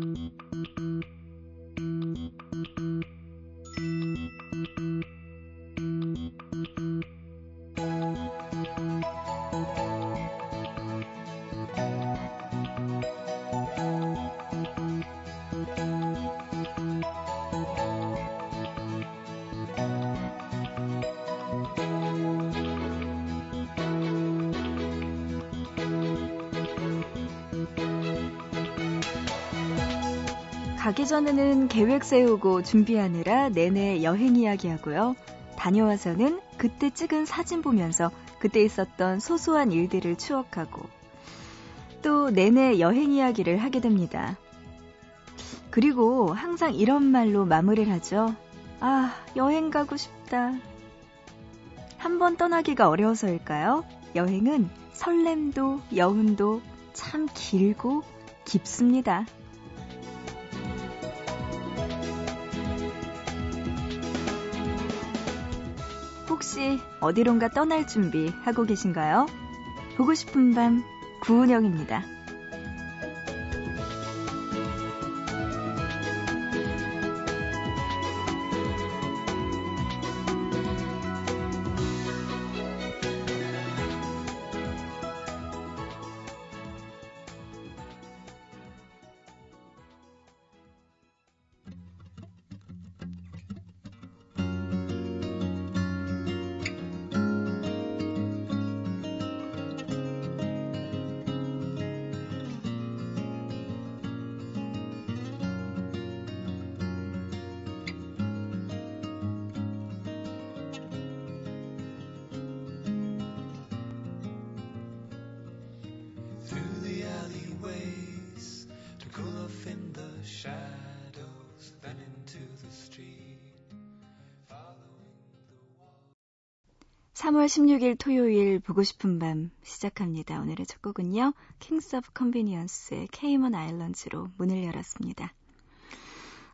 Mm-hmm. 가기 전에는 계획 세우고 준비하느라 내내 여행 이야기하고요. 다녀와서는 그때 찍은 사진 보면서 그때 있었던 소소한 일들을 추억하고 또 내내 여행 이야기를 하게 됩니다. 그리고 항상 이런 말로 마무리를 하죠. 아, 여행 가고 싶다. 한 번 떠나기가 어려워서일까요? 여행은 설렘도 여운도 참 길고 깊습니다. 혹시 어디론가 떠날 준비 하고 계신가요? 보고 싶은 밤 구은영입니다. 3월 16일 토요일 보고 싶은 밤 시작합니다. 오늘의 첫 곡은요. Kings of Convenience의 Cayman Islands로 문을 열었습니다.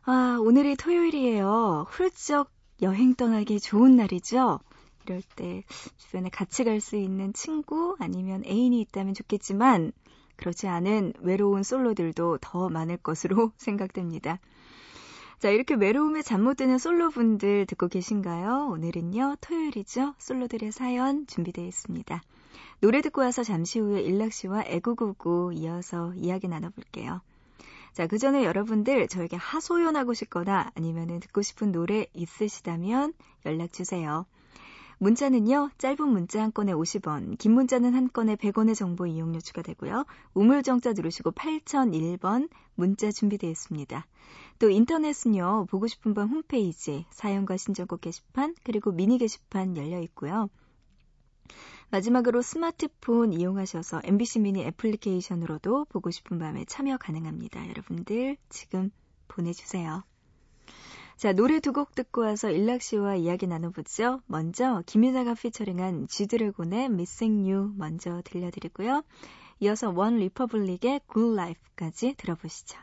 아, 오늘이 토요일이에요. 훌쩍 여행 떠나기 좋은 날이죠. 이럴 때 주변에 같이 갈 수 있는 친구 아니면 애인이 있다면 좋겠지만 그렇지 않은 외로운 솔로들도 더 많을 것으로 생각됩니다. 자, 이렇게 외로움에 잠 못 드는 솔로분들 듣고 계신가요? 오늘은요, 토요일이죠. 솔로들의 사연 준비되어 있습니다. 노래 듣고 와서 잠시 후에 일락 씨와 애구구구 이어서 이야기 나눠볼게요. 자, 그 전에 여러분들 저에게 하소연하고 싶거나 아니면 듣고 싶은 노래 있으시다면 연락 주세요. 문자는요, 짧은 문자 한 건에 50원, 긴 문자는 한 건에 100원의 정보 이용료 추가되고요. 우물정자 누르시고 8001번 문자 준비되어 있습니다. 또 인터넷은요, 보고 싶은 밤 홈페이지, 사연과 신청곡 게시판, 그리고 미니 게시판 열려 있고요. 마지막으로 스마트폰 이용하셔서 MBC mini 애플리케이션으로도 보고 싶은 밤에 참여 가능합니다. 여러분들 지금 보내주세요. 자, 노래 두 곡 듣고 와서 일락 씨와 이야기 나눠보죠. 먼저 김윤아가 피처링한 지드래곤의 Missing You 먼저 들려드리고요. 이어서 OneRepublic의 Good Life까지 들어보시죠.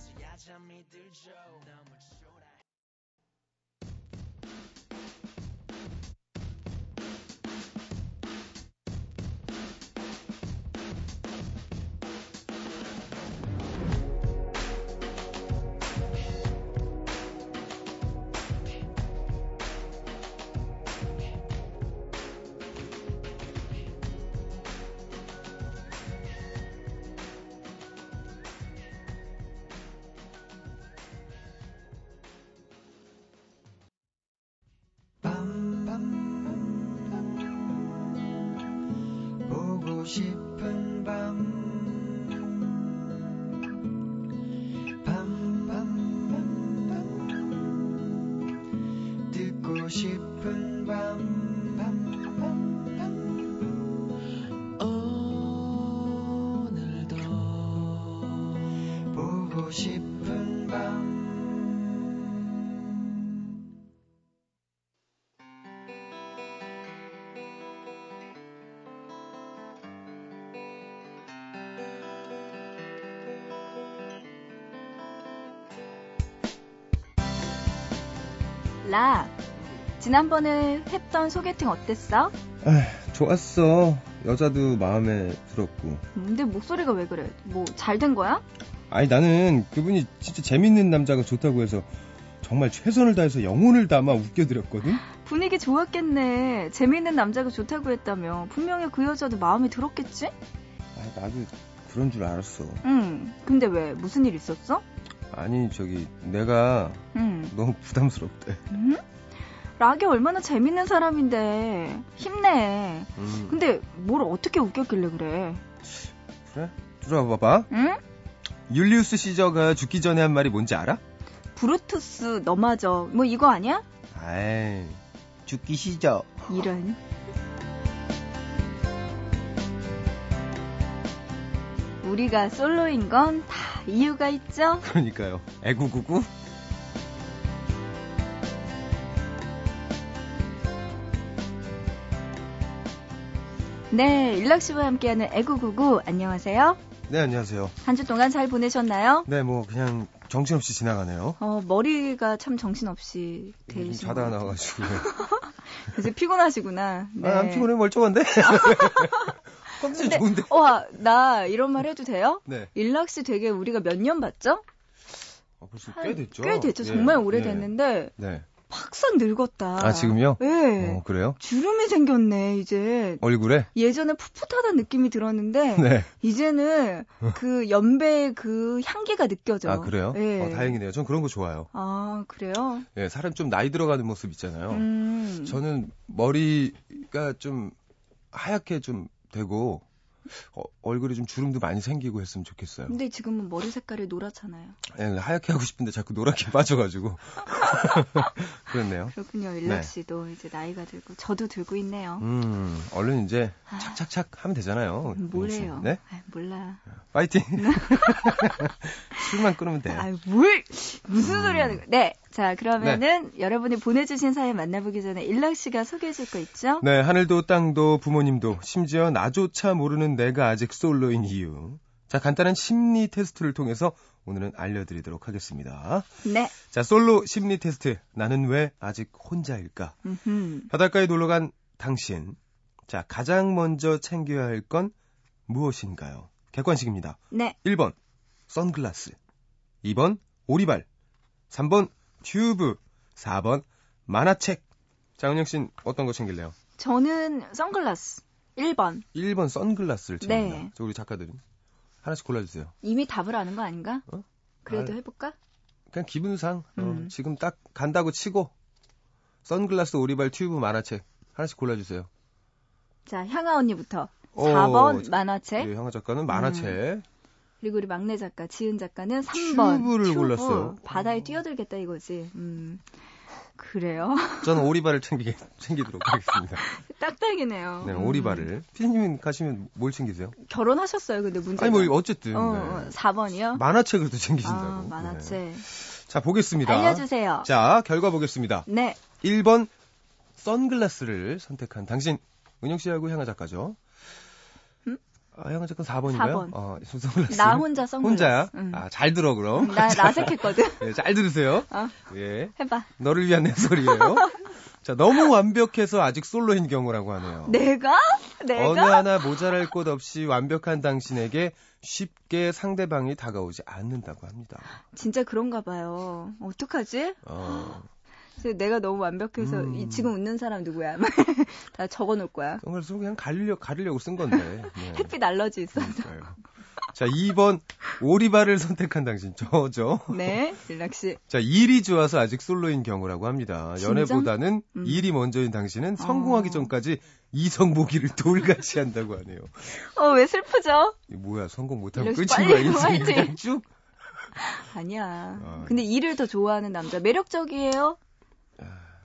떠오르면 기제서야 잠이 들죠 라, 지난번에 했던 소개팅 어땠어? 아, 좋았어. 여자도 마음에 들었고. 근데 목소리가 왜 그래? 뭐 잘 된 거야? 아니 나는 그분이 진짜 재밌는 남자가 좋다고 해서 정말 최선을 다해서 영혼을 담아 웃겨드렸거든. 분위기 좋았겠네. 재미있는 남자가 좋다고 했다며. 분명히 그 여자도 마음에 들었겠지? 아, 나도 그런 줄 알았어. 응. 근데 왜? 무슨 일 있었어? 아니 저기 내가 응. 너무 부담스럽대. 응? 락이 얼마나 재밌는 사람인데 힘내. 음, 근데 뭘 어떻게 웃겼길래 그래? 그래? 들어봐봐. 응? 율리우스 시저가 죽기 전에 한 말이 뭔지 알아? 브루투스 너마저 뭐 이거 아니야? 아이 죽기 시저. 이런. 우리가 솔로인 건 다 이유가 있죠? 그러니까요. 애구구구. 네, 일락 씨와 함께하는 애구구구 안녕하세요. 네 안녕하세요. 한 주 동안 잘 보내셨나요? 네 뭐 그냥 정신없이 지나가네요. 어, 머리가 참 정신없이 좀 되신 같아요. 나와가지고. 그래서 피곤하시구나. 네. 아, 안 피곤해 멀쩡한데? 컨디션 근데- 좋은데? 와, 나 이런 말 해도 돼요? 네. 일락 씨 되게 우리가 몇 년 봤죠? 어, 벌써 꽤 됐죠? 꽤 됐죠. 예, 정말 예. 오래됐는데 네. 팍싹 늙었다. 아, 지금요? 네. 어, 그래요? 주름이 생겼네, 이제. 얼굴에? 예전에 풋풋하다는 느낌이 들었는데 네. 이제는 그 연배의 그 향기가 느껴져. 아, 그래요? 예. 어, 다행이네요. 전 그런 거 좋아요. 아, 그래요? 예, 사람 좀 나이 들어가는 모습 있잖아요. 음. 저는 머리가 좀 하얗게 좀 되고, 어, 얼굴에 좀 주름도 많이 생기고 했으면 좋겠어요. 근데 지금은 머리 색깔이 노랗잖아요. 예, 하얗게 하고 싶은데 자꾸 노랗게 빠져가지고. 그렇네요. 그렇군요. 일락 씨도 이제 나이가 들고 저도 들고 있네요. 음, 얼른 이제 아. 착착착 하면 되잖아요. 뭐래요? 네? 아, 몰라. 파이팅! 술만 끊으면 돼. 아, 뭘 무슨 음. 소리 하는 거야? 네. 자, 그러면은 여러분이 보내주신 사연 만나보기 전에 일락 씨가 소개해 줄 거 있죠? 네, 하늘도 땅도 부모님도 심지어 나조차 모르는 내가 아직 솔로인 이유. 자, 간단한 심리 테스트를 통해서 오늘은 알려드리도록 하겠습니다. 네. 자, 솔로 심리 테스트. 나는 왜 아직 혼자일까? 음흠. 바닷가에 놀러 간 당신. 자, 가장 먼저 챙겨야 할 건 무엇인가요? 객관식입니다. 네. 1번, 선글라스. 2번, 오리발. 3번, 튜브. 4번, 만화책. 자, 은영 씨는 어떤 거 챙길래요? 저는 선글라스 1번. 1번 선글라스를. 네. 저 우리 작가들은 하나씩 골라주세요. 이미 답을 아는 거 아닌가? 어? 그래도 알- 해볼까? 그냥 기분상 어, 음. 지금 딱 간다고 치고 선글라스, 오리발, 튜브, 만화책 하나씩 골라주세요. 자, 향아 언니부터. 어, 4번 자, 만화책. 우리 형아 작가는 만화책. 그리고 우리 막내 작가 지은 작가는 3번. 튜브를 골랐어요. 바다에 뛰어들겠다 이거지. 음. 그래요? 저는 오리발을 챙기, 챙기도록 하겠습니다. 딱딱이네요. 네, 음. 오리발을. 피디님은 가시면 뭘 챙기세요? 결혼하셨어요, 근데 문제가. 아니 뭐 어쨌든 어, 네. 어, 4번이요? 만화책을 또 챙기신다고. 아, 만화책. 네. 자 보겠습니다. 알려주세요. 자 결과 보겠습니다. 네. 1번 선글라스를 선택한 당신 은영 씨하고 향아 작가죠. 음? 아, 향아 작가 4번인가요? 4번. 어, 선글라스. 나 혼자 선글라스. 혼자야? 응. 아, 잘 들어 그럼. 나 라섹했거든. 네, 잘 들으세요. 어. 예. 해봐. 너를 위한 내 소리예요. 자, 너무 완벽해서 아직 솔로인 경우라고 하네요. 내가? 어느 내가? 하나 모자랄 곳 없이 완벽한 당신에게 쉽게 상대방이 다가오지 않는다고 합니다. 진짜 그런가 봐요. 어떡하지? 어, 그래서 내가 너무 완벽해서 음. 이 지금 웃는 사람 누구야? 다 적어놓을 거야. 선글라스 그냥 가리려, 가리려고 쓴 건데. 네. 햇빛 알러지 있어. 그러니까요. 자, 2번 오리발을 선택한 당신 저죠. 네, 일락 씨. 자, 일이 좋아서 아직 솔로인 경우라고 합니다. 연애보다는 음. 일이 먼저인 당신은 성공하기 어. 전까지 이성 보기를 돌같이 한다고 하네요. 어, 왜 슬프죠? 이 뭐야, 성공 이러시- 끝인 거야. 그냥 쭉. 아니야. 아. 근데 일을 더 좋아하는 남자 매력적이에요.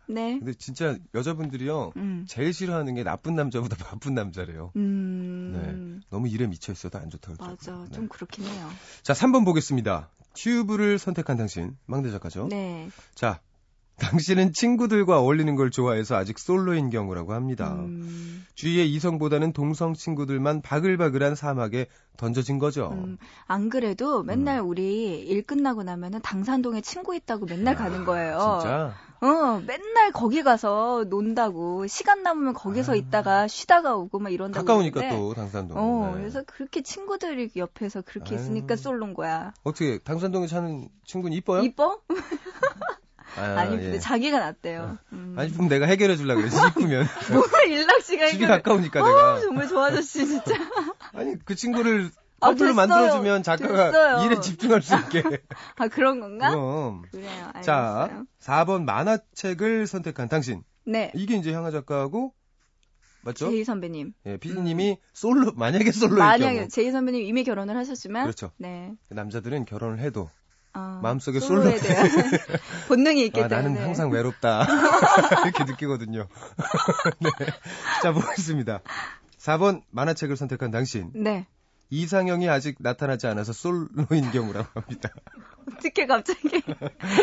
네. 근데 진짜 여자분들이요. 음. 제일 싫어하는 게 나쁜 남자보다 바쁜 남자래요. 음. 네. 너무 일에 미쳐 있어도 안 좋다고 맞아. 그러더라고요. 네. 좀 그렇긴 해요. 자, 3번 보겠습니다. 튜브를 선택한 당신, 막내 작가죠? 네. 자, 당신은 친구들과 어울리는 걸 좋아해서 아직 솔로인 경우라고 합니다. 음, 주위의 이성보다는 동성 친구들만 바글바글한 사막에 던져진 거죠. 음, 안 그래도 맨날 우리 일 끝나고 나면은 당산동에 친구 있다고 맨날 가는 거예요. 아, 진짜? 어, 맨날 거기 가서 논다고 시간 남으면 거기서 아. 있다가 쉬다가 오고 막 이런다고. 가까우니까 그러는데, 또 당산동. 어, 네. 그래서 그렇게 친구들이 옆에서 그렇게 아유. 있으니까 솔로인 거야. 어떻게 당산동에 사는 친구는 이뻐요? 이뻐? 아, 아니 근데 예. 자기가 낫대요. 음. 아니 그럼 내가 해결해 주려고 그랬지 이쁘면 뭘 일락 씨가 집이 해결- 가까우니까 어, 내가 정말 좋아 아저씨 진짜. 아니 그 친구를 아, 커플로 됐어요. 만들어주면 작가가 됐어요. 일에 집중할 수 있게 아 그런 건가? 그럼 그래요. 알겠어요. 자 4번 만화책을 선택한 당신 네. 이게 이제 향하 작가하고 맞죠? 제이 선배님. 예, 피디님이 솔로 만약에 솔로일 만약에 경우 제이 선배님 이미 결혼을 하셨지만 그렇죠. 네. 남자들은 결혼을 해도 어, 마음속에 솔로- 본능이 있기 아, 때문에. 나는 항상 외롭다 이렇게 느끼거든요. 네. 자 보겠습니다. 4번 만화책을 선택한 당신 네. 이상형이 아직 나타나지 않아서 솔로인 경우라고 합니다. 어떻게 갑자기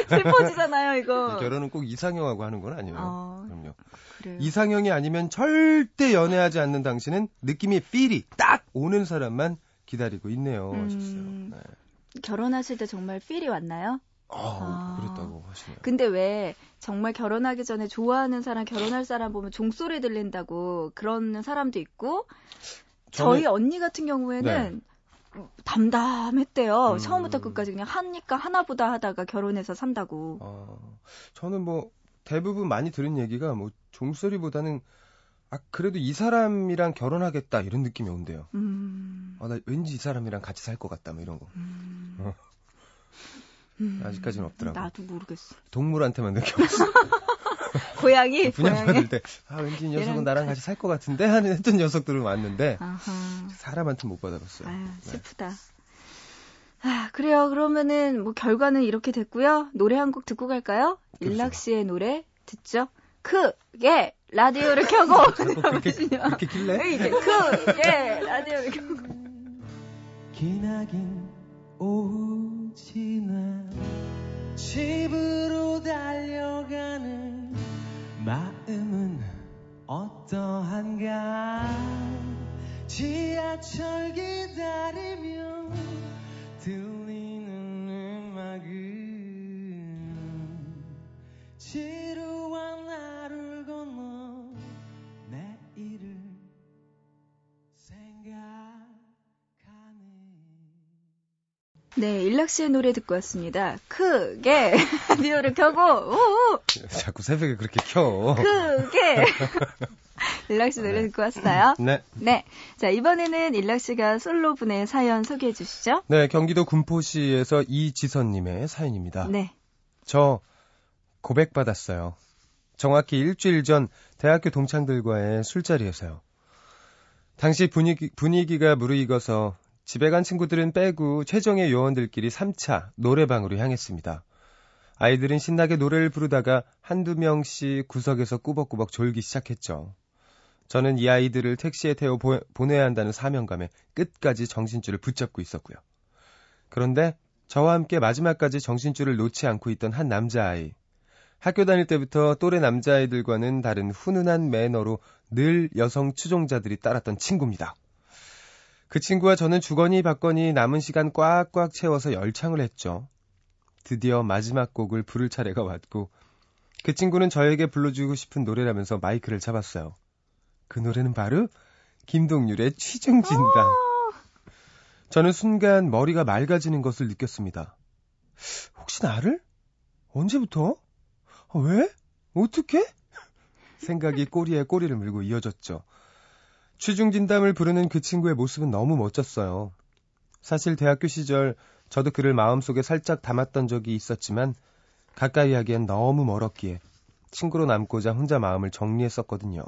슬퍼지잖아요 이거. 결혼은 꼭 이상형하고 하는 건 아니에요. 어, 그럼요. 그래요. 이상형이 아니면 절대 연애하지 않는 당신은 느낌이 필이 딱 오는 사람만 기다리고 있네요. 음. 네. 결혼하실 때 정말 필이 왔나요? 어, 아. 그랬다고 하시네요. 근데 왜 정말 결혼하기 전에 좋아하는 사람 결혼할 사람 보면 종소리 들린다고 그런 사람도 있고 저희 저는- 언니 같은 경우에는 담담했대요. 음. 처음부터 끝까지 그냥 하니까 하나보다 하다가 결혼해서 산다고. 어, 저는 뭐 대부분 많이 들은 얘기가 뭐 종소리보다는 아 그래도 이 사람이랑 결혼하겠다 이런 느낌이 온대요. 음. 아나 왠지 이 사람이랑 같이 살 것 같다 뭐 이런 거. 음. 어. 음. 아직까지는 없더라고. 나도 모르겠어. 동물한테만 느껴봤어. 고양이. 분양받을 때, 아, 왠지 이 녀석은 나랑 같이 살 것 같은데? 하는 했던 녀석들은 왔는데, 아하. 사람한테 못 받아봤어요. 아유, 네. 슬프다. 아, 그래요. 그러면은 뭐 결과는 이렇게 됐고요. 노래 한 곡 듣고 갈까요? 그러죠. 일락 씨의 노래 듣죠? 크게 라디오를 켜고 그렇게, 그렇게 길래? 이제 크게 라디오를 켜고 기나긴 오후 지나 집으로 달려가는 마음은 어떠한가? 지하철 기 네, 일락 씨의 노래 듣고 왔습니다. 크게 라디오를 켜고 오 자꾸 새벽에 그렇게 켜. 크게 일락 씨 노래 듣고 왔어요. 네. 네. 자, 이번에는 일락 씨가 솔로 분의 사연 소개해 주시죠. 네, 경기도 군포시에서 이지선 님의 사연입니다. 네. 저 고백 받았어요. 정확히 일주일 전 대학교 동창들과의 술자리에서요. 당시 분위기, 분위기가 무르익어서 집에 간 친구들은 빼고 최정의 요원들끼리 3차 노래방으로 향했습니다. 아이들은 신나게 노래를 부르다가 한두 명씩 구석에서 꾸벅꾸벅 졸기 시작했죠. 저는 이 아이들을 택시에 태워 보, 보내야 한다는 사명감에 끝까지 정신줄을 붙잡고 있었고요. 그런데 저와 함께 마지막까지 정신줄을 놓지 않고 있던 한 남자아이. 학교 다닐 때부터 또래 남자아이들과는 다른 훈훈한 매너로 늘 여성 추종자들이 따랐던 친구입니다. 그 친구와 저는 주거니 받거니 남은 시간 꽉꽉 채워서 열창을 했죠. 드디어 마지막 곡을 부를 차례가 왔고 그 친구는 저에게 불러주고 싶은 노래라면서 마이크를 잡았어요. 그 노래는 바로 김동률의 취중진담. 저는 순간 머리가 맑아지는 것을 느꼈습니다. 혹시 나를? 언제부터? 어, 왜? 어떻게? 생각이 꼬리에 꼬리를 물고 이어졌죠. 취중진담을 부르는 그 친구의 모습은 너무 멋졌어요. 사실 대학교 시절 저도 그를 마음속에 살짝 담았던 적이 있었지만 가까이 하기엔 너무 멀었기에 친구로 남고자 혼자 마음을 정리했었거든요.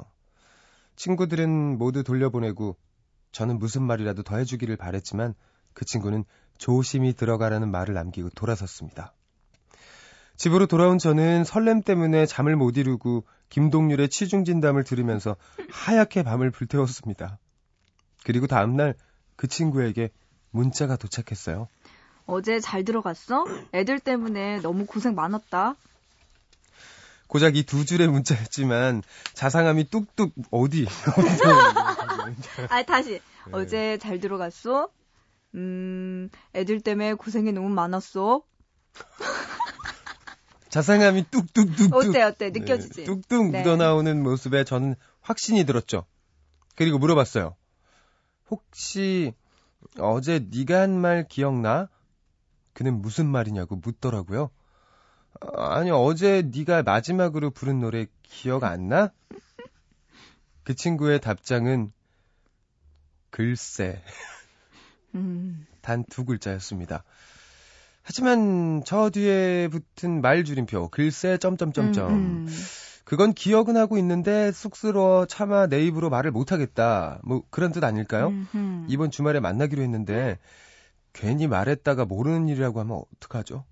친구들은 모두 돌려보내고 저는 무슨 말이라도 더 해주기를 바랬지만 그 친구는 조심히 들어가라는 말을 남기고 돌아섰습니다. 집으로 돌아온 저는 설렘 때문에 잠을 못 이루고 김동률의 취중진담을 들으면서 하얗게 밤을 불태웠습니다. 그리고 다음날 그 친구에게 문자가 도착했어요. 어제 잘 들어갔어? 애들 때문에 너무 고생 많았다. 고작 이 두 줄의 문자였지만 자상함이 뚝뚝 어디? 아, 다시. 네. 어제 잘 들어갔어? 음, 애들 때문에 고생이 너무 많았어. 자상함이 뚝뚝뚝뚝. 어때, 어때? 느껴지지? 네, 뚝뚝 네. 묻어나오는 모습에 저는 확신이 들었죠. 그리고 물어봤어요. 혹시 어제 네가 한 말 기억나? 그는 무슨 말이냐고 묻더라고요. 아, 아니 어제 네가 마지막으로 부른 노래 기억 안 나? 그 친구의 답장은 글쎄 음, 단두 글자였습니다. 하지만 저 뒤에 붙은 말 줄임표 글쎄 점점점점 음, 음. 그건 기억은 하고 있는데 쑥스러워 차마 내 입으로 말을 못하겠다. 뭐 그런 뜻 아닐까요? 음, 음. 이번 주말에 만나기로 했는데 괜히 말했다가 모르는 일이라고 하면 어떡하죠?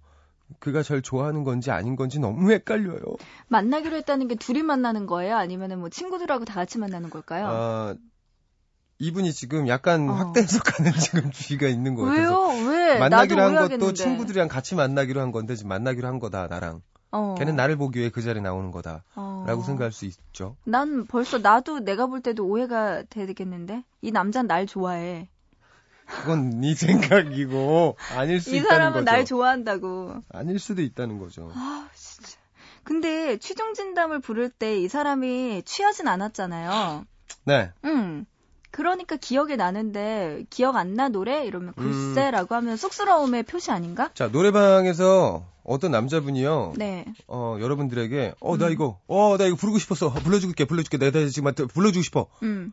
그가 절 좋아하는 건지 아닌 건지 너무 헷갈려요. 만나기로 했다는 게 둘이 만나는 거예요? 아니면 은 뭐 친구들하고 다 같이 만나는 걸까요? 아, 이분이 지금 약간 어. 확대 해석하는 지금 주의가 있는 것 같아서 왜요? 왜? 만나기로 한 것도. 친구들이랑 같이 만나기로 한 건데 지금 만나기로 한 거다 나랑. 어. 걔는 나를 보기 위해 그 자리에 나오는 거다라고 어. 생각할 수 있죠. 난 벌써 나도 내가 볼 때도 오해가 되겠는데 이 남자는 날 좋아해. 그건 네 생각이고 아닐 수이 있다는 사람은 거죠. 날 좋아한다고. 아닐 수도 있다는 거죠. 아 진짜. 근데 취중 진담을 부를 때 이 사람이 취하진 않았잖아요. 네. 응. 그러니까 기억이 나는데 기억 안 나 노래 이러면 음. 글쎄라고 하면 쑥스러움의 표시 아닌가? 자, 노래방에서 어떤 남자분이요. 네. 어, 여러분들에게 어, 나 음. 이거 어, 나 이거 부르고 싶었어. 어, 불러줄게. 불러줄게. 내가 지금 한테 불러주고 싶어. 음.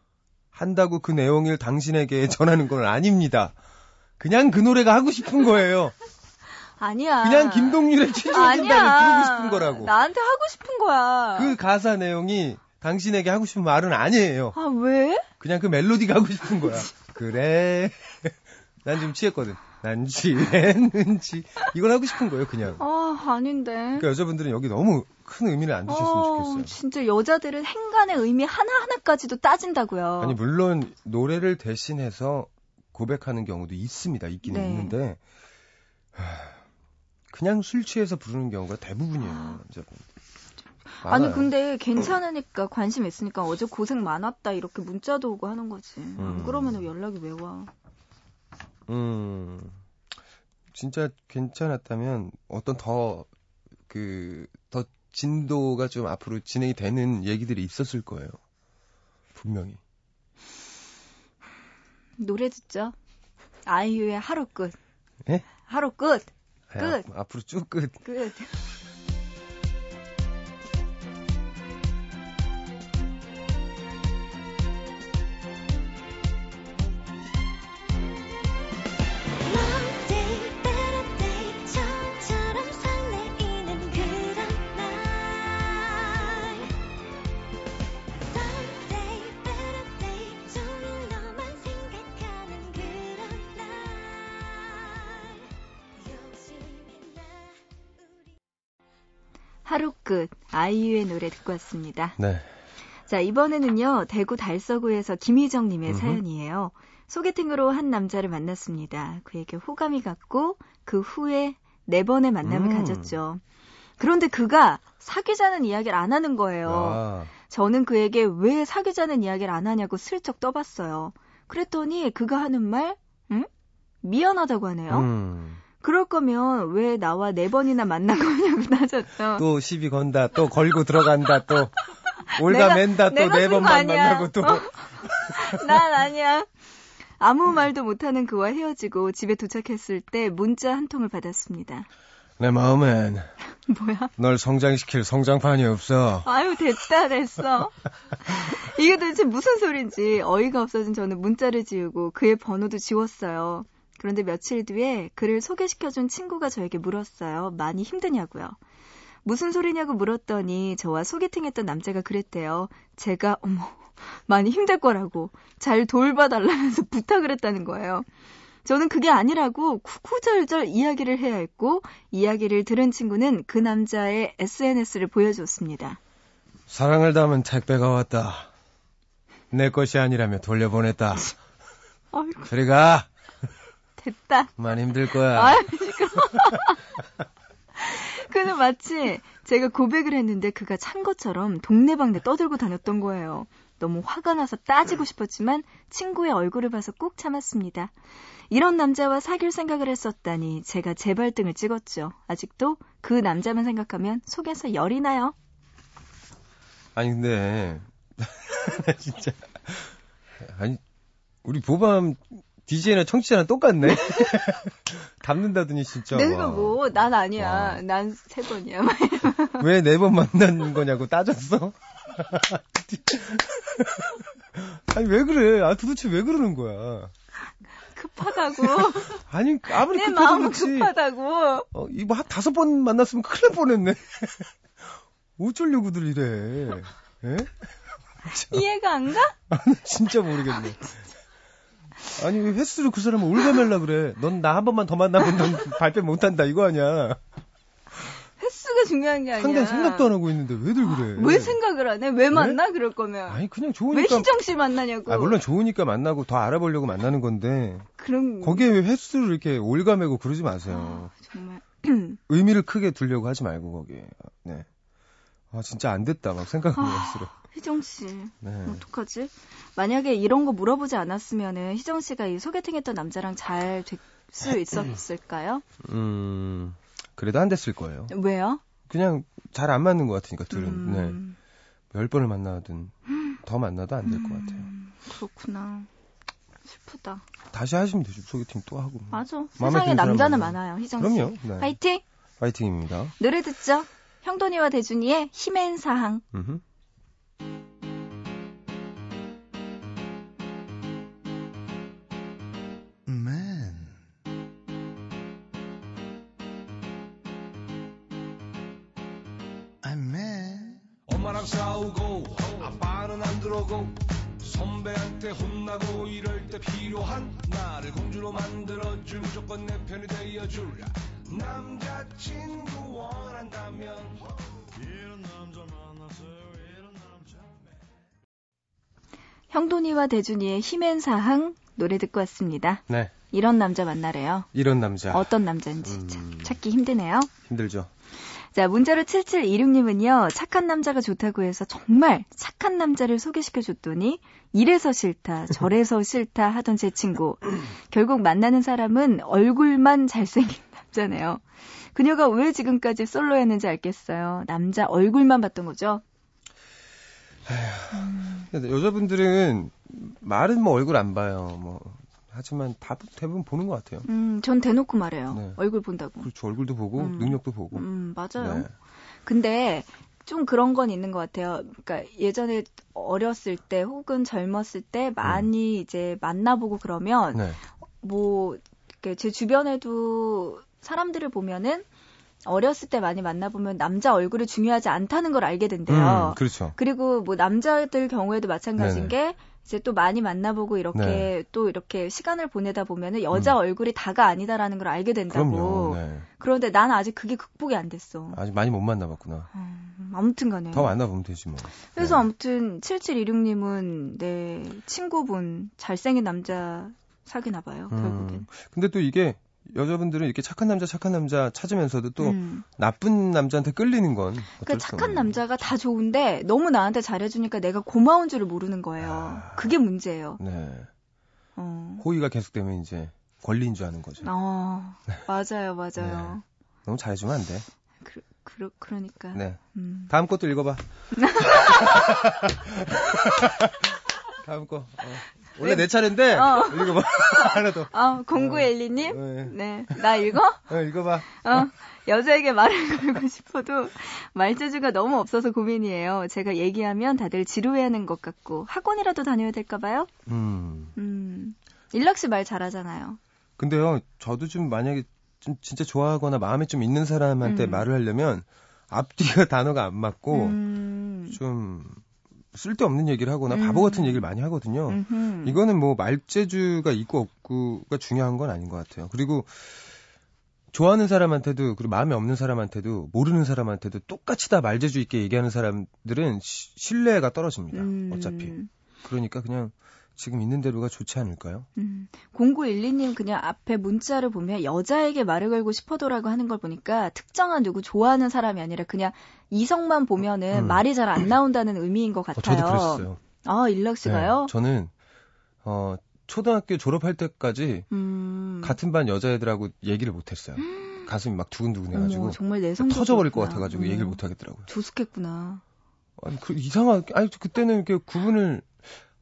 한다고 그 내용을 당신에게 전하는 건 아닙니다. 그냥 그 노래가 하고 싶은 거예요. 아니야. 그냥 김동률의 취중진담을 부르고 싶은 거라고. 나한테 하고 싶은 거야. 그 가사 내용이 당신에게 하고 싶은 말은 아니에요. 아 왜? 그냥 그 멜로디가 하고 싶은 거야. 그래. 난 지금 취했거든. 난 취했는지. 이걸 하고 싶은 거예요, 그냥. 아 아닌데. 그러니까 여자분들은 여기 너무 큰 의미를 안 두셨으면 어, 좋겠어요. 진짜 여자들은 행간의 의미 하나하나까지도 따진다고요. 아니, 물론 노래를 대신해서 고백하는 경우도 있습니다. 있기는 네. 있는데, 하, 그냥 술 취해서 부르는 경우가 대부분이에요. 여자분. 아니 많아요. 근데 괜찮으니까 관심 있으니까 어제 고생 많았다 이렇게 문자도 오고 하는 거지. 안 음. 그러면 연락이 왜 와? 음, 진짜 괜찮았다면 어떤 더, 그, 더 진도가 좀 앞으로 진행이 되는 얘기들이 있었을 거예요. 분명히. 노래 듣죠. 아이유의 하루 끝. 예? 하루 끝. 아, 끝. 앞- 앞으로 쭉 끝. 끝. 끝. 아이유의 노래 듣고 왔습니다. 네. 자, 이번에는요, 대구 달서구에서 김희정님의 음흠. 사연이에요. 소개팅으로 한 남자를 만났습니다. 그에게 호감이 갔고, 그 후에 네 번의 만남을 음. 가졌죠. 그런데 그가 사귀자는 이야기를 안 하는 거예요. 아, 저는 그에게 왜 사귀자는 이야기를 안 하냐고 슬쩍 떠봤어요. 그랬더니 그가 하는 말, 응? 미안하다고 하네요. 음. 그럴 거면 왜 나와 네 번이나 만난 거냐고 따졌죠. 또 시비 건다, 또 걸고 들어간다, 또. 올가 맨다, 또 네 번만. 만나고 또. 어? 난 아니야. 아무 말도 못하는 그와 헤어지고 집에 도착했을 때 문자 한 통을 받았습니다. 내 마음엔 뭐야? 널 성장시킬 성장판이 없어. 아유 됐다 됐어. 이게 도대체 무슨 소린지 어이가 없어진 저는 문자를 지우고 그의 번호도 지웠어요. 그런데 며칠 뒤에 그를 소개시켜준 친구가 저에게 물었어요. 많이 힘드냐고요. 무슨 소리냐고 물었더니 저와 소개팅했던 남자가 그랬대요. 제가 어머 많이 힘들 거라고 잘 돌봐달라면서 부탁을 했다는 거예요. 저는 그게 아니라고 구구절절 이야기를 해야 했고 이야기를 들은 친구는 그 남자의 SNS를 보여줬습니다. 사랑을 담은 택배가 왔다. 내 것이 아니라며 돌려보냈다. 아이고 저리 가. 됐다. 많이 힘들 거야. 아, 시끄러. 그는 마치 제가 고백을 했는데 그가 찬 것처럼 동네방네 떠들고 다녔던 거예요. 너무 화가 나서 따지고 싶었지만 친구의 얼굴을 봐서 꾹 참았습니다. 이런 남자와 사귈 생각을 했었다니 제가 제 발등을 찍었죠. 아직도 그 남자만 생각하면 속에서 열이 나요. 아니 근데 나 진짜 아니 우리 보밤 DJ나 청취자랑 똑같네. 닮는다더니 진짜. 내가 와. 뭐난 아니야. 와. 난세 번이야. 왜 네 번 만난 거냐고 따졌어? 아니 왜 그래? 아 도대체 왜 그러는 거야? 급하다고. 아니 아무리 내 마음은 그렇지. 급하다고. 어, 이거 한 다섯 번 만났으면 큰일 날 뻔했네. 어쩌려고들 이래? 예? 이해가 안 가? 진짜 모르겠네. 아 니 왜 횟수로 그 사람을 올가멜라 그래? 넌 나 한 번만 더 만나면 넌 발뺌 못한다 이거 아니야? 횟수가 중요한 게 아니야. 상대 생각도 안 하고 있는데 왜들 그래? 왜 생각을 안 해? 왜 만나? 그럴 거면. 아니 그냥 왜 좋으니까. 희정 씨 만나냐고. 아 물론 좋으니까 만나고 더 알아보려고 만나는 건데 그럼 거기에 왜 횟수를 이렇게 올가매고 그러지 마세요. 정말 의미를 크게 두려고 하지 말고 거기에. 네. 아 진짜 안 됐다 막 생각하면 할수록. 희정 씨 네. 어떡하지? 만약에 이런 거 물어보지 않았으면은 희정 씨가 이 소개팅했던 남자랑 잘 될 수 있었을까요? 음 그래도 안 됐을 거예요. 왜요? 그냥 잘 안 맞는 것 같으니까 둘은. 네. 음, 열 번을 만나든 더 만나도 안 될것 같아요. 음, 그렇구나. 슬프다. 다시 하시면 되죠. 소개팅 또 하고. 맞아. 세상에 남자는. 많아요. 희정 씨. 그럼요. 네. 화이팅! 파이팅입니다. 노래 듣죠? 형돈이와 대준이의 힘앤 사항. 음흠. 엄마랑 싸우고 아빠는 안 들어오고 선배한테 혼나고 이럴 때 필요한 나를 공주로 만들어줄 무조건 내 편이 되어줄 남자친구 원한다면 형돈이와 대준이의 힘앤 사항 노래 듣고 왔습니다. 네. 이런 남자 만나래요. 이런 남자. 어떤 남자인지 음. 참 찾기 힘드네요. 힘들죠. 자, 문자로 7726님은요, 착한 남자가 좋다고 해서 정말 착한 남자를 소개시켜 줬더니, 이래서 싫다, 저래서 싫다 하던 제 친구. 결국 만나는 사람은 얼굴만 잘생긴 남자네요. 그녀가 왜 지금까지 솔로였는지 알겠어요. 남자 얼굴만 봤던 거죠. 근데 여자분들은 말은 뭐 얼굴 안 봐요. 뭐 하지만 다 대부분 보는 것 같아요. 음, 전 대놓고 말해요. 네. 얼굴 본다고. 그렇죠. 얼굴도 보고 음. 능력도 보고. 음, 맞아요. 네. 근데 좀 그런 건 있는 것 같아요. 그러니까 예전에 어렸을 때 혹은 젊었을 때 많이 이제 만나보고 그러면 네. 뭐 제 주변에도 사람들을 보면은 어렸을 때 많이 만나보면 남자 얼굴이 중요하지 않다는 걸 알게 된대요. 음, 그렇죠. 그리고 뭐 남자들 경우에도 마찬가지인 네네. 게 이제 또 많이 만나보고 이렇게 네. 또 이렇게 시간을 보내다 보면은 여자 얼굴이 다가 아니다라는 걸 알게 된다고. 음. 네. 그런데 나는 아직 그게 극복이 안 됐어. 아직 많이 못 만나봤구나. 음, 아무튼 간에. 더 만나보면 되지 뭐. 그래서 네. 아무튼 7726님은 네 친구분 잘생긴 남자 사귀나 봐요. 결국엔. 음. 근데 또 이게 여자분들은 이렇게 착한 남자 착한 남자 찾으면서도 또 음. 나쁜 남자한테 끌리는 건 그러니까 수 착한 남자가 다 좋은데 너무 나한테 잘해주니까 내가 고마운 줄을 모르는 거예요. 아. 그게 문제예요. 네. 어. 호의가 계속되면 이제 권리인 줄 아는 거죠. 어, 맞아요, 맞아요. 너무 잘해주면 안 돼. 그, 그, 그러니까. 네. 음. 다음 것도 읽어봐. 다음 거. 어. 원래 내 차례인데 어. 읽어봐. 하나 더. 아, 0912님? 네. 네. 나 읽어? 어, 읽어봐. 어, 여자에게 말을 걸고 싶어도 말재주가 너무 없어서 고민이에요. 제가 얘기하면 다들 지루해하는 것 같고 학원이라도 다녀야 될까봐요. 음. 음, 일락 씨 말 잘하잖아요. 근데요, 저도 좀 만약에 좀 진짜 좋아하거나 마음에 좀 있는 사람한테 음. 말을 하려면 앞뒤가 단어가 안 맞고 음, 좀 쓸데없는 얘기를 하거나 음. 바보 같은 얘기를 많이 하거든요. 음흠. 이거는 뭐 말재주가 있고 없고가 중요한 건 아닌 것 같아요. 그리고 좋아하는 사람한테도 그리고 마음에 없는 사람한테도 모르는 사람한테도 똑같이 다 말재주 있게 얘기하는 사람들은 시- 신뢰가 떨어집니다. 음, 어차피. 그러니까 그냥 지금 있는 대로가 좋지 않을까요? 음. 0912님 그냥 앞에 문자를 보면 여자에게 말을 걸고 싶어도라고 하는 걸 보니까 특정한 누구 좋아하는 사람이 아니라 그냥 이성만 보면은 음. 말이 잘 안 나온다는 의미인 것 어, 같아요. 저도 그랬어요. 아, 일락 씨가요? 네, 저는 어 초등학교 졸업할 때까지 음. 같은 반 여자애들하고 얘기를 못했어요. 가슴이 막 두근두근해가지고 어머, 정말 내성 터져버릴 것 같아가지고 얘기를 못하겠더라고요. 조숙했구나. 아니, 그 이상하게 아니 그때는 이렇게 구분을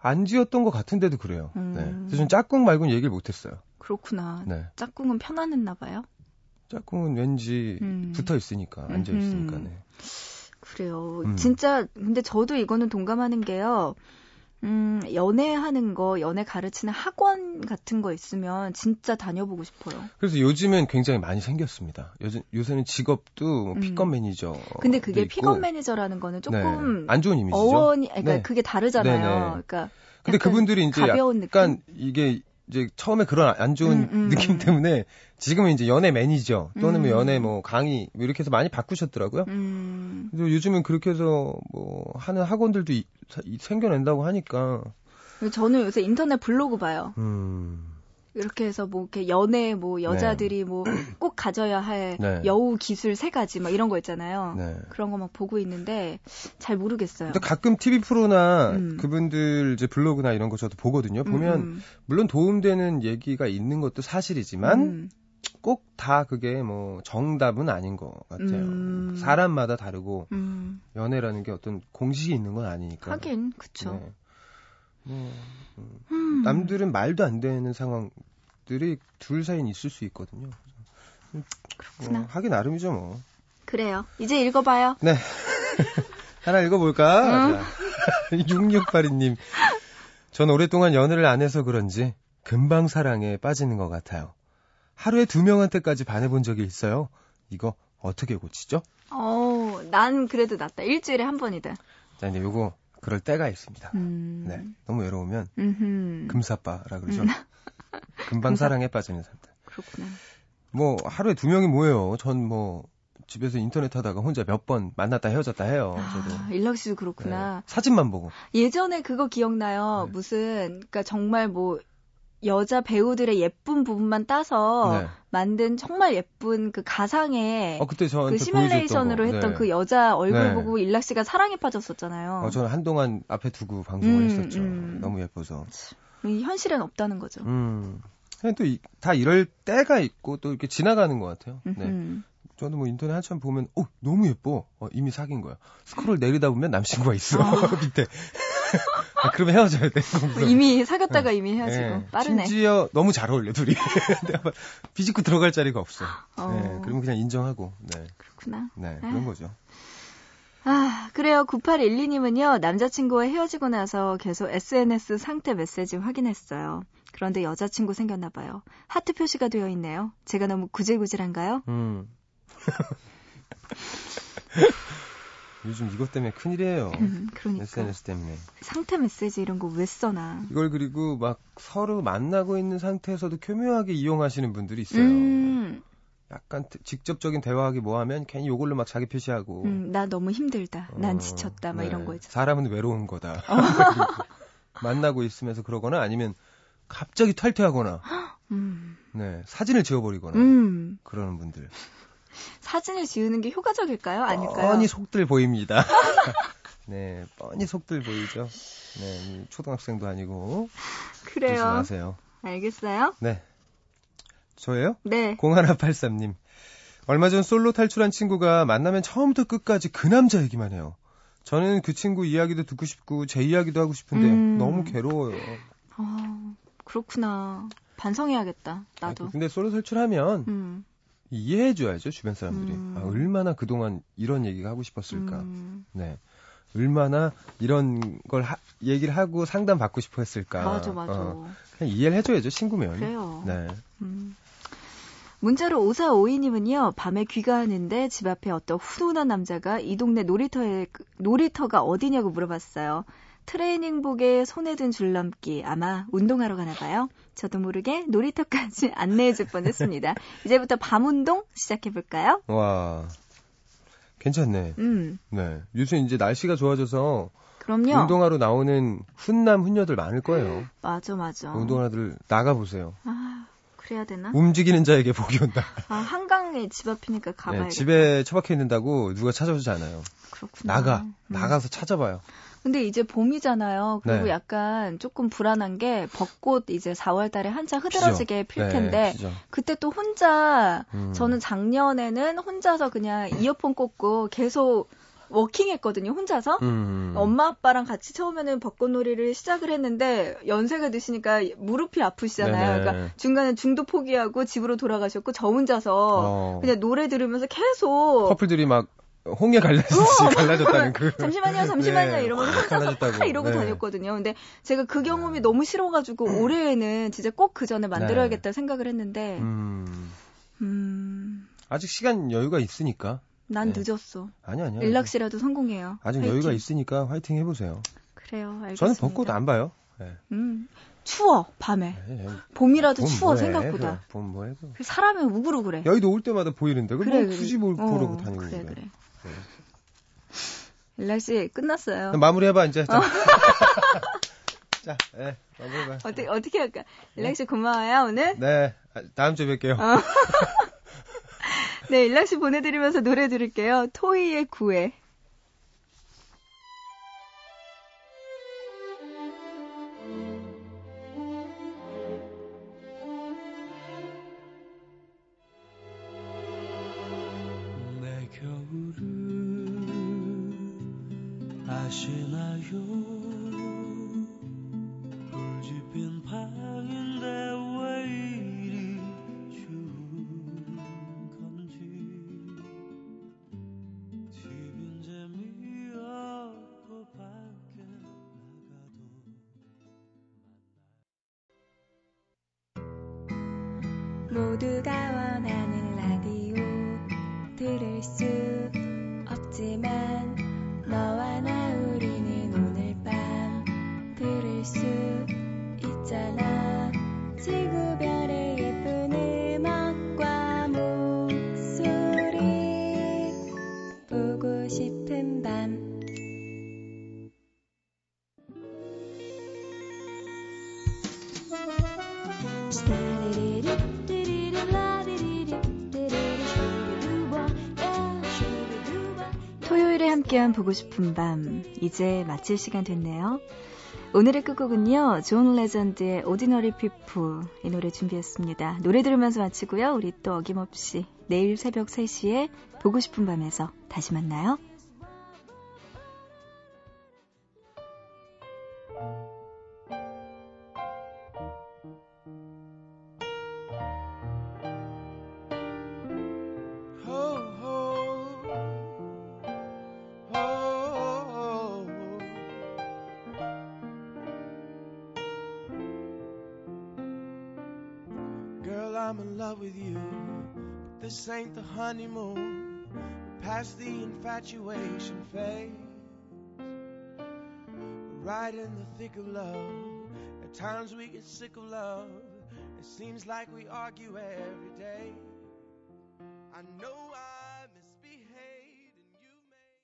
안 지었던 것 같은데도 그래요. 음. 네. 그래서 전 짝꿍 말고는 얘기를 못했어요. 그렇구나. 네. 짝꿍은 편안했나 봐요. 짝꿍은 왠지 음. 붙어 있으니까 앉아 있으니까. 네. 그래요. 음. 진짜 근데 저도 이거는 동감하는 게요. 음, 연애하는 거, 연애 가르치는 학원 같은 거 있으면 진짜 다녀보고 싶어요. 그래서 요즘엔 굉장히 많이 생겼습니다. 요즘 요새는 직업도 뭐 음. 픽업 매니저. 근데 그게 있고. 픽업 매니저라는 거는 조금 네. 안 좋은 이미지죠. 어원이, 그러니까 네. 그게 다르잖아요. 네네. 그러니까 근데 그분들이 이제 가벼운 약간 느낌? 이게 이제 처음에 그런 안 좋은 음, 음, 느낌 음. 때문에 지금은 이제 연애 매니저 또는 뭐 음. 연애 뭐 강의 뭐 이렇게 해서 많이 바꾸셨더라고요. 음, 그래서 요즘은 그렇게 해서 뭐 하는 학원들도 이- 생겨낸다고 하니까 저는 요새 인터넷 블로그 봐요. 음. 이렇게 해서 뭐 이렇게 연애 뭐 여자들이 뭐 꼭 가져야 할 네. 여우 기술 세 가지 막 이런 거 있잖아요. 네. 그런 거 막 보고 있는데 잘 모르겠어요. 근데 가끔 TV 프로나 음. 그분들 이제 블로그나 이런 거 저도 보거든요. 보면 음, 물론 도움되는 얘기가 있는 것도 사실이지만 음, 꼭다 그게 뭐 정답은 아닌 것 같아요. 음. 사람마다 다르고 음, 연애라는 게 어떤 공식이 있는 건 아니니까. 하긴 그쵸. 네. 뭐 음. 남들은 말도 안 되는 상황들이 둘 사이엔 있을 수 있거든요. 그렇구나. 뭐 하기 나름이죠 뭐. 그래요. 이제 읽어봐요. 네. 하나 읽어볼까? 자, 6682님. 전 오랫동안 연애를 안 해서 그런지 금방 사랑에 빠지는 것 같아요. 하루에 두 명한테까지 반해본 적이 있어요. 이거 어떻게 고치죠? 어, 난 그래도 낫다. 일주일에 한 번이다. 자, 이제 요거 그럴 때가 있습니다. 음. 네. 너무 외로우면 음흠. 금사빠라 그러죠. 금방 사랑에 빠지는 사람들. 그렇구나. 뭐 하루에 두 명이 뭐예요? 전 뭐 집에서 인터넷 하다가 혼자 몇 번 만났다 헤어졌다 해요. 저도. 아, 일락 씨도 그렇구나. 네. 사진만 보고. 예전에 그거 기억나요. 네. 무슨 그러니까 정말 뭐 여자 배우들의 예쁜 부분만 따서 네. 만든 정말 예쁜 그 가상의 어 그 시뮬레이션으로. 했던 네. 그 여자 얼굴 네. 보고 일락 씨가 사랑에 빠졌었잖아요. 어, 저는 한동안 앞에 두고 방송을 음, 했었죠. 음. 너무 예뻐서. 이 현실엔 없다는 거죠. 음. 그냥 또다 이럴 때가 있고 또 이렇게 지나가는 것 같아요. 네. 음흠. 저는 뭐 인터넷 한참 보면 어 너무 예뻐. 어, 이미 사귄 거야. 스크롤 내리다 보면 남친구가 있어 밑에. 아, 그러면 헤어져야 돼. 뭐 이미 사귀었다가 이미 헤어지고 네. 빠르네. 심지어 너무 잘 어울려 둘이. 내가 비집고 들어갈 자리가 없어. 어. 네. 그러면 그냥 인정하고. 네. 그렇구나. 네. 그런 아. 거죠. 아, 그래요. 9812님은요, 남자친구와 헤어지고 나서 계속 SNS 상태 메시지 확인했어요. 그런데 여자친구 생겼나봐요. 하트 표시가 되어 있네요. 제가 너무 구질구질한가요? 음. 요즘 이것 때문에 큰일이에요. 음, 그러니까. SNS 때문에. 상태 메시지 이런 거 왜 써나. 이걸 그리고 막 서로 만나고 있는 상태에서도 교묘하게 이용하시는 분들이 있어요. 음, 약간 트- 직접적인 대화하기 뭐 하면 괜히 요걸로 막 자기 표시하고. 음, 나 너무 힘들다. 난 어, 지쳤다. 막 네. 이런 거 있잖아. 사람은 외로운 거다. 만나고 있으면서 그러거나 아니면 갑자기 탈퇴하거나, 음, 네, 사진을 지워버리거나, 음. 그러는 분들. 사진을 지우는 게 효과적일까요? 아닐까요? 뻔히 속들 보입니다. 네, 뻔히 속들 보이죠. 네, 초등학생도 아니고. 그래요. 조심하세요. 알겠어요? 네. 저예요? 네. 0183님. 얼마 전 솔로 탈출한 친구가 만나면 처음부터 끝까지 그 남자 얘기만 해요. 저는 그 친구 이야기도 듣고 싶고 제 이야기도 하고 싶은데 음. 너무 괴로워요. 어, 그렇구나. 반성해야겠다. 나도. 아이고, 근데 솔로 탈출하면 음. 이해해줘야죠 주변 사람들이. 음. 아, 얼마나 그동안 이런 얘기가 하고 싶었을까. 음. 네. 얼마나 이런 걸 하- 얘기를 하고 상담 받고 싶어 했을까. 맞아, 맞아. 어, 그냥 이해를 해줘야죠 친구면. 그래요. 네. 음. 문자로 5452님은요, 밤에 귀가하는데 집 앞에 어떤 훈훈한 남자가 이 동네 놀이터에, 놀이터가 어디냐고 물어봤어요. 트레이닝복에 손에 든 줄넘기, 아마 운동하러 가나 봐요. 저도 모르게 놀이터까지 안내해 줄 뻔 했습니다. 이제부터 밤 운동 시작해 볼까요? 와. 괜찮네. 음, 네. 요즘 이제 날씨가 좋아져서 그럼요. 운동하러 나오는 훈남 훈녀들 많을 거예요. 맞아, 맞아. 운동하들 나가 보세요. 아, 그래야 되나? 움직이는 자에게 복이 온다. 아, 한강에 집 앞이니까 가봐야겠다. 네, 집에 처박혀 있는다고 누가 찾아오지 않아요. 그렇구나. 나가 음. 나가서 찾아봐요. 근데 이제 봄이잖아요. 그리고 네. 약간 조금 불안한 게 벚꽃 이제 4월 달에 한창 흐드러지게 필 네, 텐데 피죠. 그때 또 혼자 음. 저는 작년에는 혼자서 그냥 이어폰 꽂고 계속 워킹했거든요. 혼자서. 음. 엄마 아빠랑 같이 처음에는 벚꽃놀이를 시작을 했는데 연세가 드시니까 무릎이 아프시잖아요. 네네. 그러니까 중간에 중도 포기하고 집으로 돌아가셨고 저 혼자서 어. 그냥 노래 들으면서 계속 커플들이 막 홍에 갈라졌지 갈라졌다는 그. 잠시만요, 잠시만요 네. 이러면서 혼자서 이러고 네. 다녔거든요. 근데 제가 그 경험이 너무 싫어가지고 올해에는 진짜 꼭 그 전에 만들어야겠다 생각을 했는데 음. 음, 아직 시간 여유가 있으니까. 난 네. 늦었어. 아니 아니요. 일락시라도 성공해요. 아직 화이팅. 여유가 있으니까 화이팅 해보세요. 그래요, 알겠습니다. 저는 벚꽃 안 봐요. 네. 음, 추워 밤에. 네, 네. 봄이라도 봄 추워 뭐해, 생각보다. 그래. 봄 뭐해? 그래. 그 사람이 우글우글해. 여의도 올 때마다 보이는데 그걸 그래, 뭐 굳이 뭘 그래. 보러 어, 다니고 그래, 그래. 거야. 일락씨 끝났어요. 마무리해봐 이제. 자, 자 네, 마무리해봐. 어떻게 어떻게 할까? 일락씨 고마워요 오늘. 네, 아, 다음 주에 뵐게요. 어. 네, 일락 씨 보내드리면서 노래 들을게요. 토이의 구애. 아시나 함께한 보고 싶은 밤 이제 마칠 시간 됐네요. 오늘의 끝곡은요. 존 레전드의 Ordinary People 이 노래 준비했습니다. 노래 들으면서 마치고요. 우리 또 어김없이 내일 새벽 3시에 보고 싶은 밤에서 다시 만나요. This ain't the honeymoon. Past the infatuation phase. Right in the thick of love. At times we get sick of love. It seems like we argue every day. I know I